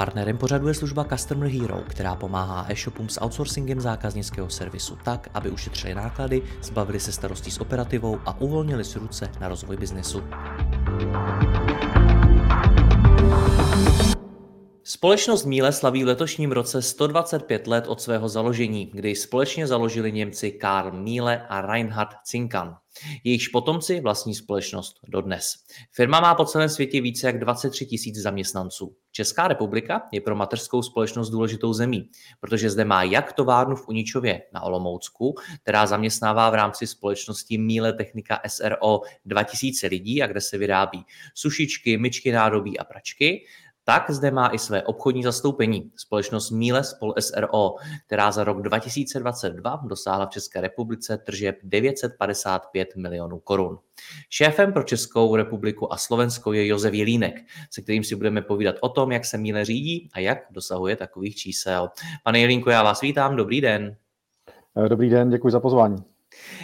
Partnerem pořadu je služba Customer Hero, která pomáhá e-shopům s outsourcingem zákaznického servisu tak, aby ušetřili náklady, zbavili se starostí s operativou a uvolnili si ruce na rozvoj biznesu. Společnost Míle slaví v letošním roce 125 let od svého založení, kdy společně založili Němci Karl Míle a Reinhard Zinkan. Jejichž potomci vlastní společnost dodnes. Firma má po celém světě více jak 23 tisíc zaměstnanců. Česká republika je pro mateřskou společnost důležitou zemí, protože zde má jak továrnu v Uničově na Olomoucku, která zaměstnává v rámci společnosti Míle Technika SRO 2000 lidí a kde se vyrábí sušičky, myčky nádobí a pračky, tak zde má i své obchodní zastoupení společnost Míle Spol SRO, která za rok 2022 dosáhla v České republice tržeb 955 milionů korun. Šéfem pro Českou republiku a Slovensko je Josef Jelínek, se kterým si budeme povídat o tom, jak se Míle řídí a jak dosahuje takových čísel. Pane Jelínku, já vás vítám, dobrý den. Dobrý den, děkuji za pozvání.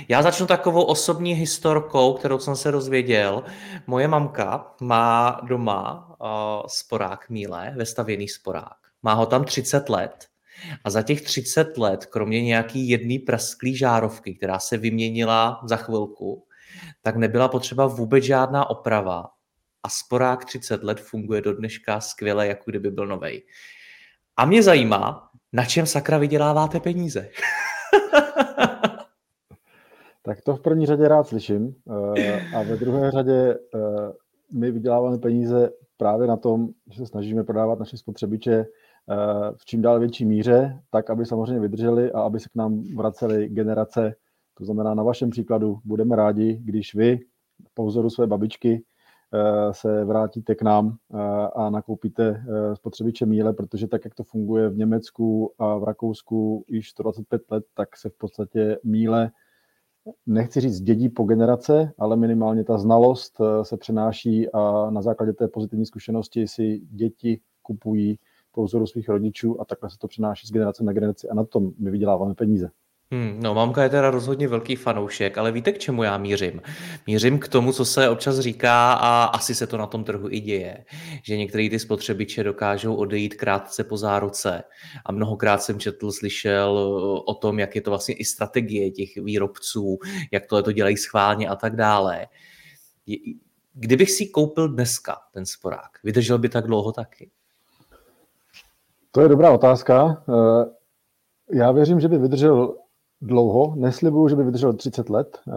Já začnu takovou osobní historkou, kterou jsem se dozvěděl. Moje mamka má doma uh, sporák míle, vestavěný sporák. Má ho tam 30 let. A za těch 30 let, kromě nějaký jedný prasklý žárovky, která se vyměnila za chvilku, tak nebyla potřeba vůbec žádná oprava. A sporák 30 let funguje do dneška skvěle, jako kdyby byl novej. A mě zajímá, na čem sakra vyděláváte peníze? Tak to v první řadě rád slyším. Eh, a ve druhé řadě eh, my vyděláváme peníze právě na tom, že se snažíme prodávat naše spotřebiče eh, v čím dál větší míře, tak, aby samozřejmě vydrželi a aby se k nám vraceli generace. To znamená, na vašem příkladu budeme rádi, když vy po vzoru své babičky se vrátíte k nám a nakoupíte spotřebiče míle, protože tak, jak to funguje v Německu a v Rakousku již 125 let, tak se v podstatě míle nechci říct dědí po generace, ale minimálně ta znalost eh, se přenáší a na základě té pozitivní zkušenosti si děti kupují po vzoru svých rodičů a takhle se to přenáší z generace na generaci a na tom my vyděláváme peníze. Hmm, no, mamka je teda rozhodně velký fanoušek, ale víte, k čemu já mířím? Mířím k tomu, co se občas říká a asi se to na tom trhu i děje, že některé ty spotřebiče dokážou odejít krátce po záruce a mnohokrát jsem četl, slyšel o tom, jak je to vlastně i strategie těch výrobců, jak tohle to dělají schválně a tak dále. Kdybych si koupil dneska ten sporák, vydržel by tak dlouho taky? To je dobrá otázka. Eh, já věřím, že by vydržel dlouho, neslibuju, že by vydržel 30 let. Eh,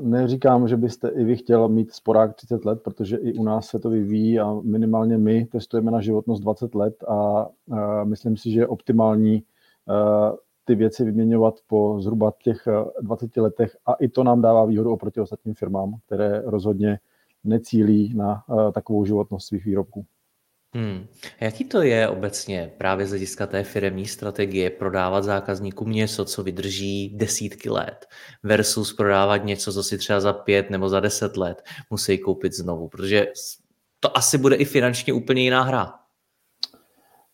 neříkám, že byste i vy chtěl mít sporák 30 let, protože i u nás se to vyvíjí a minimálně my testujeme na životnost 20 let a eh, myslím si, že je optimální eh, ty věci vyměňovat po zhruba těch 20 letech a i to nám dává výhodu oproti ostatním firmám, které rozhodně necílí na takovou životnost svých výrobků. Hmm. Jaký to je obecně právě z hlediska té firmní strategie prodávat zákazníkům něco, co vydrží desítky let versus prodávat něco, co si třeba za pět nebo za deset let musí koupit znovu, protože to asi bude i finančně úplně jiná hra.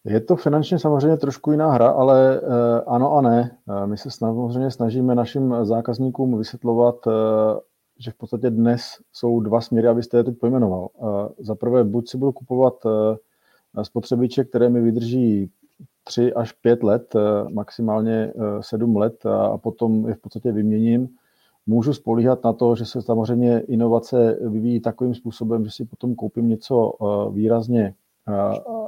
Je to finančně samozřejmě trošku jiná hra, ale eh, ano a ne. Eh, my se samozřejmě snažíme našim zákazníkům vysvětlovat, eh, že v podstatě dnes jsou dva směry, abyste je teď pojmenoval. Za prvé, buď si budu kupovat spotřebiče, které mi vydrží 3 až 5 let, eh, maximálně 7 eh, let a potom je v podstatě vyměním. Můžu spolíhat na to, že se samozřejmě inovace vyvíjí takovým způsobem, že si potom koupím něco eh, výrazně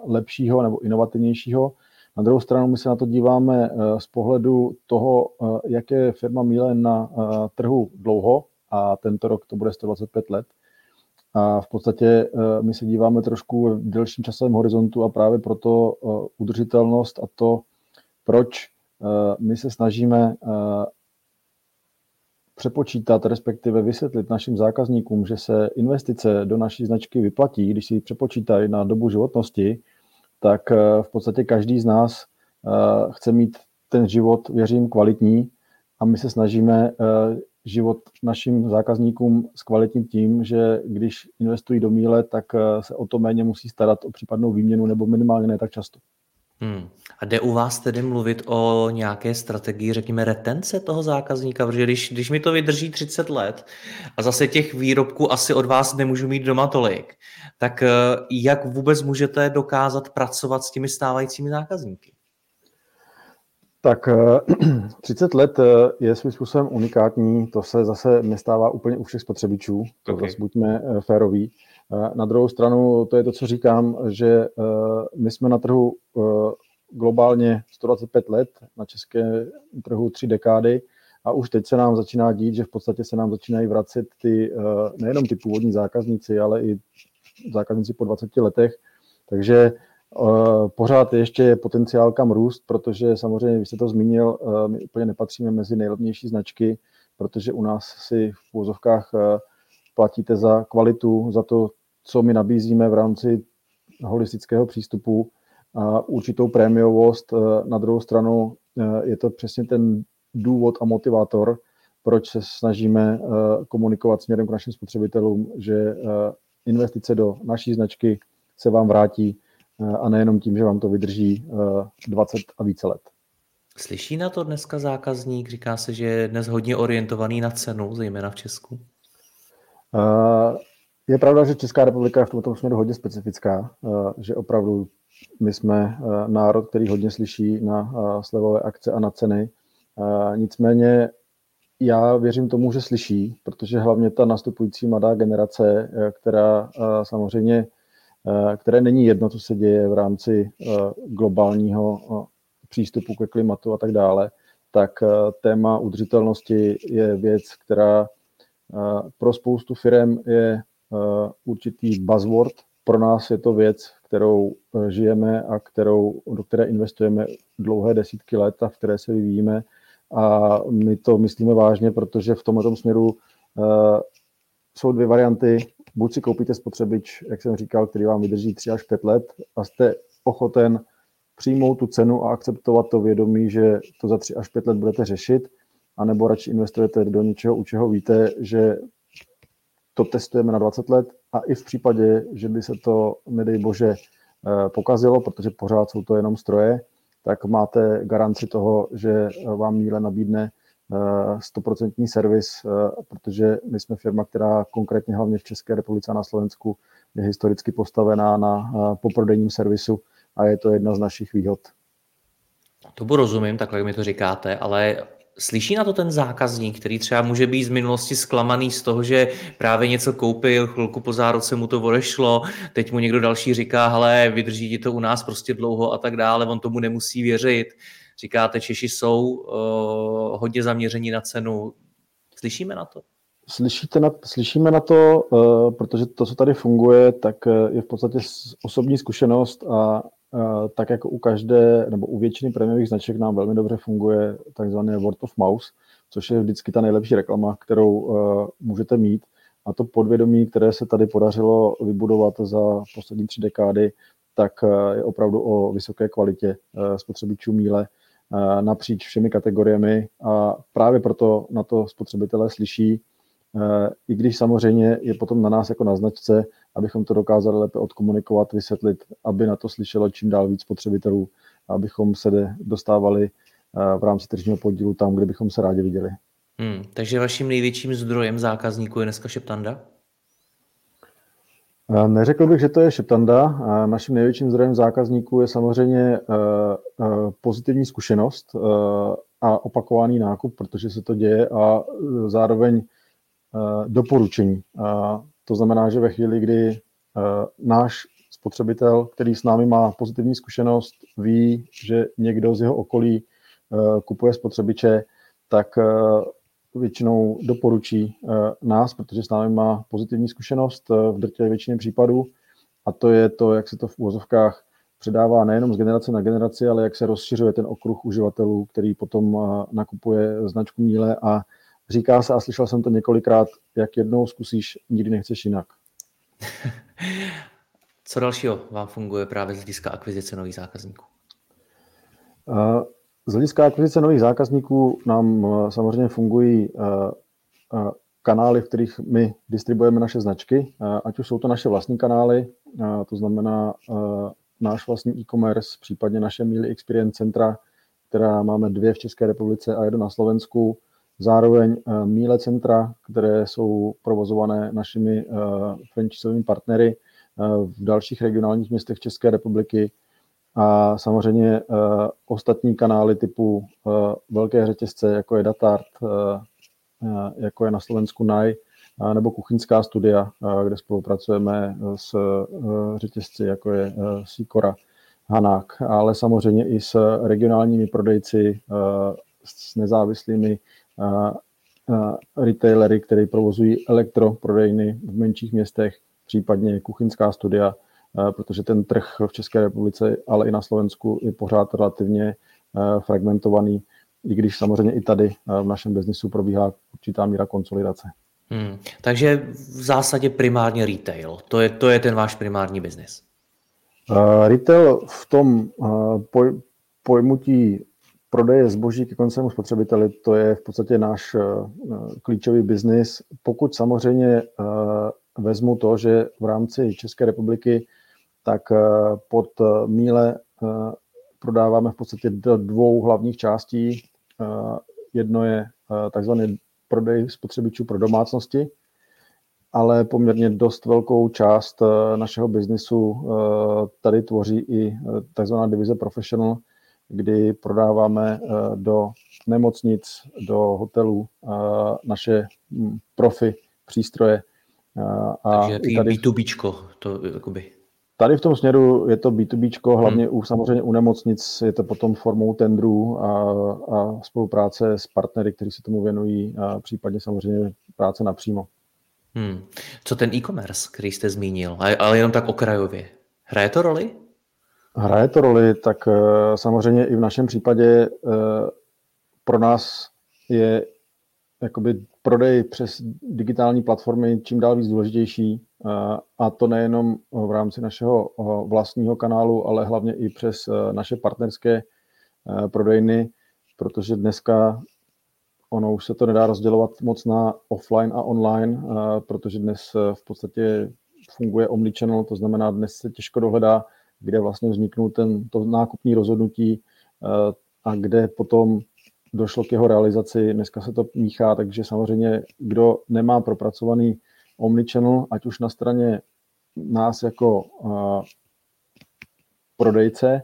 lepšího nebo inovativnějšího. Na druhou stranu my se na to díváme z pohledu toho, jak je firma Míle na trhu dlouho a tento rok to bude 125 let a v podstatě eh, my se díváme trošku v delším časovém horizontu a právě proto eh, udržitelnost a to, proč eh, my se snažíme přepočítat, respektive vysvětlit našim zákazníkům, že se investice do naší značky vyplatí, když si ji přepočítají na dobu životnosti, tak v podstatě každý z nás chce mít ten život, věřím, kvalitní. A my se snažíme život našim zákazníkům zkvalitnit tím, že když investují do míle, tak se o to méně musí starat o případnou výměnu nebo minimálně ne tak často. Hmm. A jde u vás tedy mluvit o nějaké strategii, řekněme, retence toho zákazníka? Protože když, když mi to vydrží 30 let a zase těch výrobků asi od vás nemůžu mít doma tolik, tak eh, jak vůbec můžete dokázat pracovat s těmi stávajícími zákazníky? Tak 30 eh, let eh, je svým způsobem unikátní, to se zase nestává úplně u všech spotřebičů, to okay. zase buďme féroví. Na druhou stranu, to je to, co říkám, že my jsme na trhu globálně 125 let, na české trhu tři dekády a už teď se nám začíná dít, že v podstatě se nám začínají vracet ty, nejenom ty původní zákazníci, ale i zákazníci po 20 letech. Takže pořád ještě je potenciál kam růst, protože samozřejmě, vy jste to zmínil, my úplně nepatříme mezi nejlevnější značky, protože u nás si v půzovkách platíte za kvalitu, za to, co my nabízíme v rámci holistického přístupu a určitou prémiovost. Eh, na druhou stranu eh, je to přesně ten důvod a motivátor, proč se snažíme eh, komunikovat směrem k našim spotřebitelům, že investice do naší značky se vám vrátí a nejenom tím, že vám to vydrží 20 a více let. Slyší na to dneska zákazník? Říká se, že je dnes hodně orientovaný na cenu, zejména v Česku. Je pravda, že Česká republika je v tomto směru hodně specifická, eh, že opravdu my jsme eh, národ, který hodně slyší na eh, slevové akce a na ceny. Nicméně já věřím tomu, že slyší, protože hlavně ta nastupující mladá generace, která samozřejmě, které není jedno, co se děje v rámci globálního přístupu ke klimatu a tak dále, tak téma udržitelnosti je věc, která pro spoustu firm je Eh, určitý buzzword. Pro nás je to věc, kterou eh, žijeme a kterou, do které investujeme dlouhé desítky let a v které se vyvíjíme. A my to myslíme vážně, protože v tomto směru jsou dvě varianty. Buď si koupíte spotřebič, jak jsem říkal, který vám vydrží 3 až 5 let a jste ochoten přijmout tu cenu a akceptovat to vědomí, že to za 3 až 5 let budete řešit, anebo radši investujete do něčeho, u čeho víte, že to testujeme na 20 let a i v případě, že by se to, nedej bože, eh, pokazilo, protože pořád jsou to jenom stroje, tak máte garanci toho, že vám míle nabídne 100% eh, servis, eh, protože my jsme firma, která konkrétně hlavně v České republice a na Slovensku je historicky postavená na poprodejním servisu a je to jedna z našich výhod. To rozumím, takhle jak mi to říkáte, ale Slyší na to ten zákazník, který třeba může být z minulosti zklamaný z toho, že právě něco koupil, chvilku po zároce mu to odešlo, teď mu někdo další říká, hele, vydrží ti to u nás prostě dlouho a tak dále, on tomu nemusí věřit. Říkáte, Češi jsou uh, hodně zaměření na cenu. Slyšíme na to? Slyšíte na, slyšíme na to, uh, protože to, co tady funguje, tak je v podstatě osobní zkušenost a Eh, tak jako u každé nebo u většiny prémiových značek nám velmi dobře funguje takzvaný word of mouth, což je vždycky ta nejlepší reklama, kterou uh, můžete mít. A to podvědomí, které se tady podařilo vybudovat za poslední tři dekády, tak uh, je opravdu o vysoké kvalitě uh, spotřebičů míle napříč všemi kategoriemi a právě proto na to spotřebitelé slyší, i když samozřejmě je potom na nás jako na značce, abychom to dokázali lépe odkomunikovat, vysvětlit, aby na to slyšelo čím dál víc spotřebitelů, abychom se dostávali eh, v rámci tržního podílu tam, kde bychom se rádi viděli. Hmm, takže vaším největším zdrojem zákazníků je dneska Šeptanda? Eh, neřekl bych, že to je Šeptanda. Eh, naším největším zdrojem zákazníků je samozřejmě pozitivní zkušenost a opakovaný nákup, protože se to děje a zároveň doporučení. To znamená, že ve chvíli, kdy náš spotřebitel, který s námi má pozitivní zkušenost, ví, že někdo z jeho okolí kupuje spotřebiče, tak většinou doporučí uh, nás, protože s námi má pozitivní zkušenost uh, v drtě většině případů. A to je to, jak se to v úvozovkách předává nejenom z generace na generaci, ale jak se rozšiřuje ten okruh uživatelů, který potom nakupuje značku Míle a Říká se, a slyšel jsem to několikrát, jak jednou zkusíš, nikdy nechceš jinak. Co dalšího vám funguje právě z hlediska akvizice nových zákazníků? Z hlediska akvizice nových zákazníků nám samozřejmě fungují kanály, v kterých my distribuujeme naše značky, ať už jsou to naše vlastní kanály, to znamená náš vlastní e-commerce, případně naše Meal Experience centra, která máme dvě v České republice a jedno na Slovensku. Zároveň Míle centra, které jsou provozované našimi franchisovými partnery v dalších regionálních městech České republiky a samozřejmě ostatní kanály typu velké řetězce, jako je Datart, jako je na Slovensku NAJ, nebo kuchyňská studia, kde spolupracujeme s řetězci, jako je Sikora, Hanák, ale samozřejmě i s regionálními prodejci, s nezávislými retailery, které provozují elektroprodejny v menších městech, případně kuchyňská studia, protože ten trh v České republice, ale i na Slovensku je pořád relativně fragmentovaný, i když samozřejmě i tady v našem biznisu probíhá určitá míra konsolidace. Hmm. Takže v zásadě primárně retail. To je, to je ten váš primární biznis. Uh, retail v tom uh, poj, pojmutí prodeje zboží ke koncemu spotřebiteli, to je v podstatě náš uh, klíčový biznis. Pokud samozřejmě uh, vezmu to, že v rámci České republiky tak uh, pod míle uh, prodáváme v podstatě do dvou hlavních částí. Jedno je takzvaný prodej spotřebičů pro domácnosti, ale poměrně dost velkou část eh, našeho biznisu eh, tady tvoří i eh, takzvaná divize professional, kdy prodáváme do nemocnic, do hotelů naše hm, profi přístroje. A Takže jaký tady... B2B, to jakoby. Tady v tom směru je to B2B, hlavně hmm. u, samozřejmě u nemocnic je to potom formou tendrů a, a spolupráce s partnery, kteří se tomu věnují a případně samozřejmě práce napřímo. Hmm. Co ten e-commerce, který jste zmínil, ale jenom tak okrajově, hraje to roli? Hraje to roli, tak eh, samozřejmě i v našem případě eh, pro nás je jakoby prodej přes digitální platformy čím dál víc důležitější a to nejenom v rámci našeho vlastního kanálu, ale hlavně i přes naše partnerské prodejny, protože dneska ono už se to nedá rozdělovat moc na offline a online, protože dnes v podstatě funguje omnichannel, to znamená, dnes se těžko dohledá, kde vlastně vzniknul ten, to nákupní rozhodnutí a kde potom došlo k jeho realizaci. Dneska se to míchá, takže samozřejmě, kdo nemá propracovaný omnichannel, ať už na straně nás jako uh, prodejce,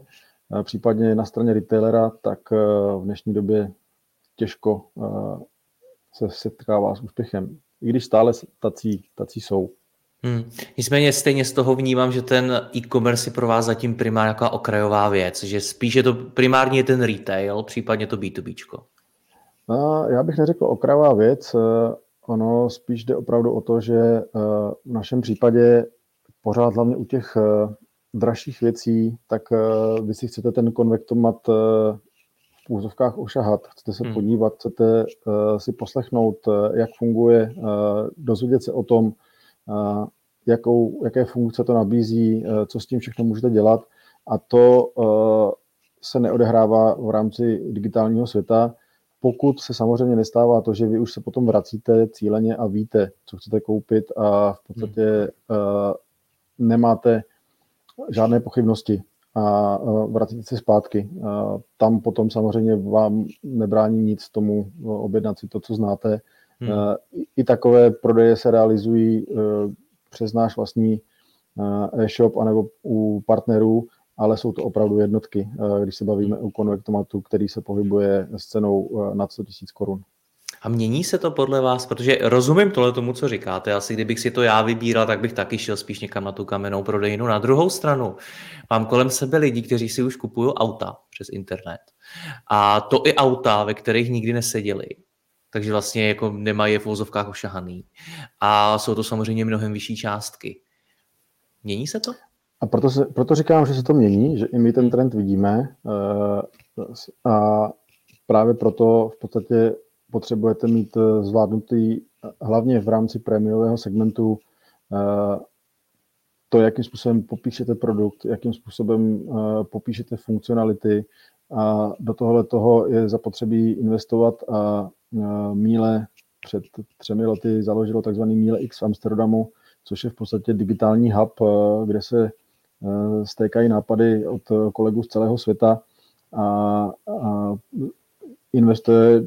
uh, případně na straně retailera, tak uh, v dnešní době těžko se setkává s úspěchem. I když stále tací, tací jsou. Hmm. Nicméně stejně z toho vnímám, že ten e-commerce je pro vás zatím primárně jako okrajová věc, že spíš je to primárně ten retail, případně to B2B. No, já bych neřekl okrajová věc, ono spíš jde opravdu o to, že eh, v našem případě pořád hlavně u těch eh, dražších věcí, tak eh, vy si chcete ten konvektomat v úzovkách ošahat, chcete se hmm. podívat, chcete si poslechnout, jak funguje, dozvědět se o tom, jakou, jaké funkce to nabízí, co s tím všechno můžete dělat. A to se neodehrává v rámci digitálního světa, pokud se samozřejmě nestává to, že vy už se potom vracíte cíleně a víte, co chcete koupit a v podstatě uh, nemáte žádné pochybnosti a uh, vracíte se zpátky. Uh, tam potom samozřejmě vám nebrání nic tomu uh, objednat si to, co znáte. Hmm. Uh, I takové prodeje se realizují uh, přes náš vlastní uh, e-shop anebo u partnerů, ale jsou to opravdu jednotky, eh, když se bavíme o konvektomatu, který se pohybuje s cenou eh, nad 100 000 korun. A mění se to podle vás? Protože rozumím tohle tomu, co říkáte. Asi kdybych si to já vybíral, tak bych taky šel spíš někam na tu kamennou prodejnu. Na druhou stranu mám kolem sebe lidi, kteří si už kupují auta přes internet. A to i auta, ve kterých nikdy neseděli. Takže vlastně jako nemají je v vozovkách ošahaný. A jsou to samozřejmě mnohem vyšší částky. Mění se to? A proto, se, proto říkám, že se to mění, že i my ten trend vidíme eh, a právě proto v podstatě potřebujete mít eh, zvládnutý hlavně v rámci prémiového segmentu eh, to, jakým způsobem popíšete produkt, jakým způsobem popíšete funkcionality, a do tohohle toho je zapotřebí investovat a Míle před třemi lety založilo takzvaný Míle X v Amsterdamu, což je v podstatě digitální hub, kde se stékají nápady od kolegů z celého světa a, a investuje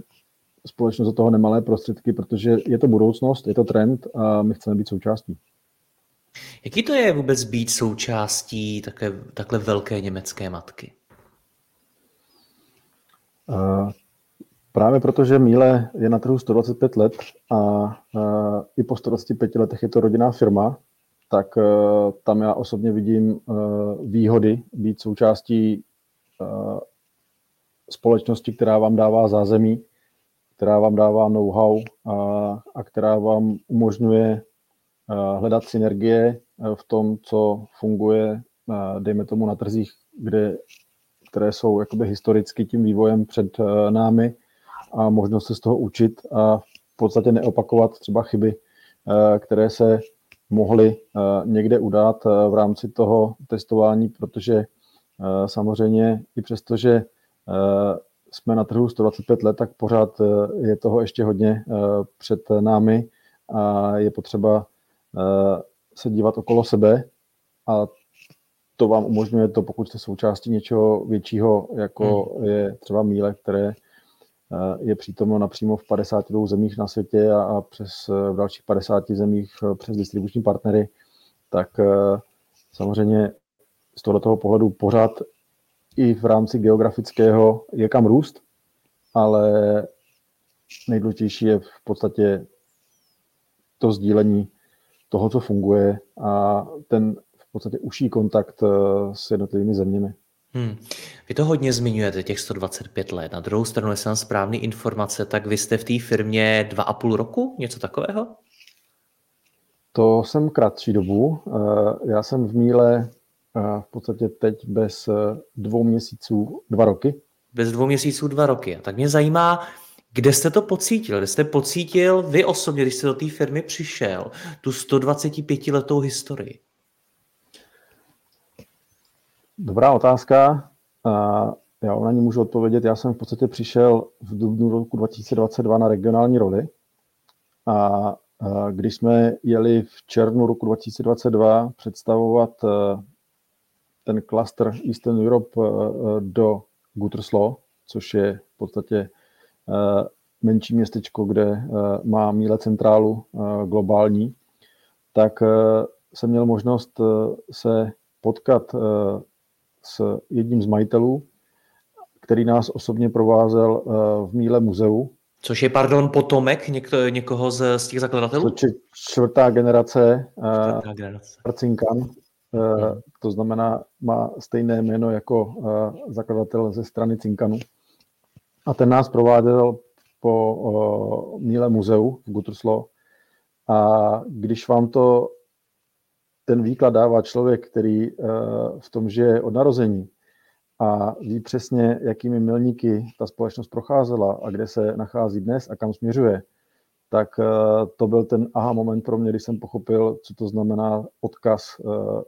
společnost do toho nemalé prostředky, protože je to budoucnost, je to trend a my chceme být součástí. Jaký to je vůbec být součástí také, takhle velké německé matky? Právě protože Míle je na trhu 125 let a i po 125 letech je to rodinná firma, tak e, tam já osobně vidím e, výhody být součástí e, společnosti, která vám dává zázemí, která vám dává know-how a, a která vám umožňuje hledat synergie v tom, co funguje, dejme tomu na trzích, kde které jsou jakoby historicky tím vývojem před eh, námi a možnost se z toho učit a v podstatě neopakovat třeba chyby, eh, které se mohly eh, někde udát v rámci toho testování, protože samozřejmě i přesto, že jsme na trhu 125 let, tak pořád je toho ještě hodně před námi a je potřeba se dívat okolo sebe a to vám umožňuje to, pokud jste součástí něčeho většího, jako hmm. je třeba míle, které eh, je přítomno napřímo v 52 zemích na světě a, přes eh, v dalších 50 zemích eh, přes distribuční partnery, tak samozřejmě z tohoto pohledu pořád i v rámci geografického je kam růst, ale nejdůležitější je v podstatě to sdílení toho, co funguje a ten v podstatě užší kontakt s jednotlivými zeměmi. Hmm. Vy to hodně zmiňujete, těch 125 let. Na druhou stranu, jestli mám správné informace, tak vy jste v té firmě dva a půl roku? Něco takového? To jsem kratší dobu. Eh, já jsem v Míle eh, v podstatě teď bez dvou měsíců, dva roky. Bez dvou měsíců, dva roky. Tak mě zajímá, kde jste to pocítil? Kde jste pocítil vy osobně, když jste do té firmy přišel, tu 125 letou historii? Dobrá otázka. Já na ní můžu odpovědět. Já jsem v podstatě přišel v dubnu roku 2022 na regionální roli a když jsme jeli v červnu roku 2022 představovat e, ten klaster Eastern Europe e, do Gutersloh, což je v podstatě e, menší městečko, kde má míle centrálu globální, tak jsem měl možnost se potkat s jedním z majitelů, který nás osobně provázel eh, v Míle muzeu. Což je, pardon, potomek něk- někoho z, z těch zakladatelů? Což je čtvrtá generace, eh, čtvrtá generace. Arcinkan. Hmm. To znamená, má stejné jméno jako zakladatel ze strany Cinkanu. A ten nás prováděl po Míle muzeu v Gutersloh. A když vám to ten výklad dává člověk, který eh, v tom žije od narození a ví přesně, jakými milníky ta společnost procházela a kde se nachází dnes a kam směřuje, tak eh, to byl ten aha moment pro mě, když jsem pochopil, co to znamená odkaz eh,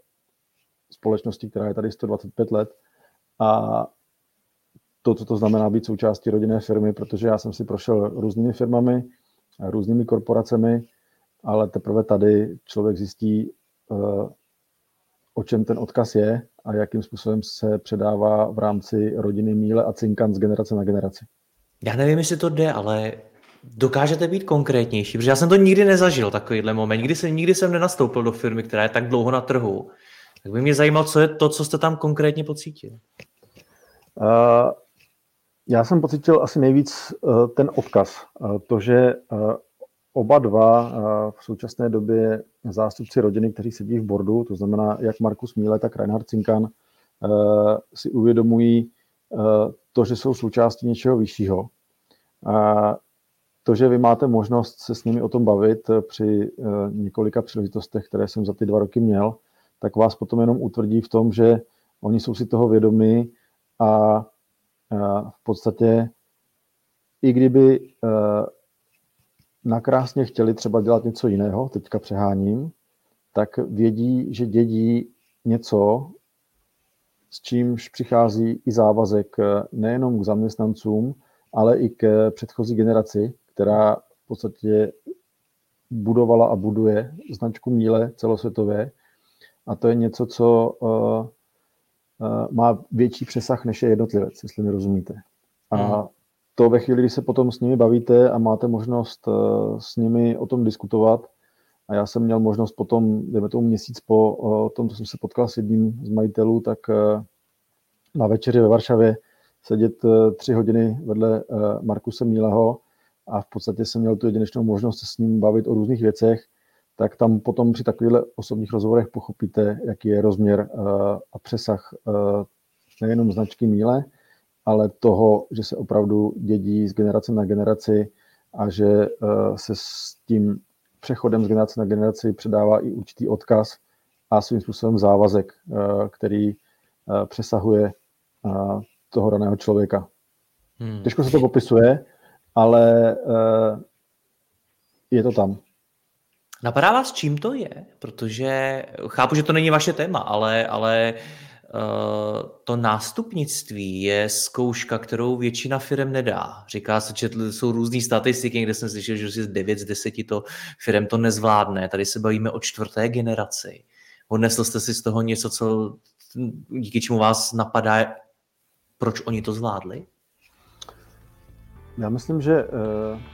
společnosti, která je tady 125 let a to, co to znamená být součástí rodinné firmy, protože já jsem si prošel různými firmami, různými korporacemi, ale teprve tady člověk zjistí, o čem ten odkaz je a jakým způsobem se předává v rámci rodiny Míle a Cinkan z generace na generaci. Já nevím, jestli to jde, ale dokážete být konkrétnější, protože já jsem to nikdy nezažil, takovýhle moment. Nikdy jsem, nikdy jsem nenastoupil do firmy, která je tak dlouho na trhu. Tak by mě zajímalo, co je to, co jste tam konkrétně pocítil. Uh, já jsem pocítil asi nejvíc uh, ten odkaz. Uh, to, že oba dva v současné době zástupci rodiny, kteří sedí v bordu, to znamená jak Markus Míle, tak Reinhard Cinkan, eh, si uvědomují eh, to, že jsou součástí něčeho vyššího. To, že vy máte možnost se s nimi o tom bavit při eh, několika příležitostech, které jsem za ty dva roky měl, tak vás potom jenom utvrdí v tom, že oni jsou si toho vědomi a v podstatě i kdyby nakrásně chtěli třeba dělat něco jiného, teďka přeháním, tak vědí, že dědí něco, s čímž přichází i závazek nejenom k zaměstnancům, ale i k předchozí generaci, která v podstatě budovala a buduje značku Míle celosvětově. A to je něco, co uh, uh, má větší přesah než je jednotlivec, jestli mi rozumíte. A hmm. To ve chvíli, kdy se potom s nimi bavíte a máte možnost uh, s nimi o tom diskutovat, a já jsem měl možnost potom, dejme tomu měsíc po uh, tom, co jsem se potkal s jedním z majitelů, tak uh, na večeři ve Varšavě sedět tři hodiny vedle Markuse Míleho a v podstatě jsem měl tu jedinečnou možnost se s ním bavit o různých věcech, tak tam potom při takovýchhle osobních rozhovorech pochopíte, jaký je rozměr a přesah nejenom značky míle, ale toho, že se opravdu dědí z generace na generaci a že uh, se s tím přechodem z generace na generaci předává i určitý odkaz a svým způsobem závazek, který přesahuje toho daného člověka. Hmm. Těžko se to popisuje, ale je to tam. Napadá vás, čím to je? Protože chápu, že to není vaše téma, ale, ale uh, to nástupnictví je zkouška, kterou většina firm nedá. Říká se, že jsou různé statistiky, kde jsem slyšel, že 9 z 10 to firm to nezvládne. Tady se bavíme o čtvrté generaci. Odnesl jste si z toho něco, co díky čemu vás napadá, proč oni to zvládli? Já myslím, že uh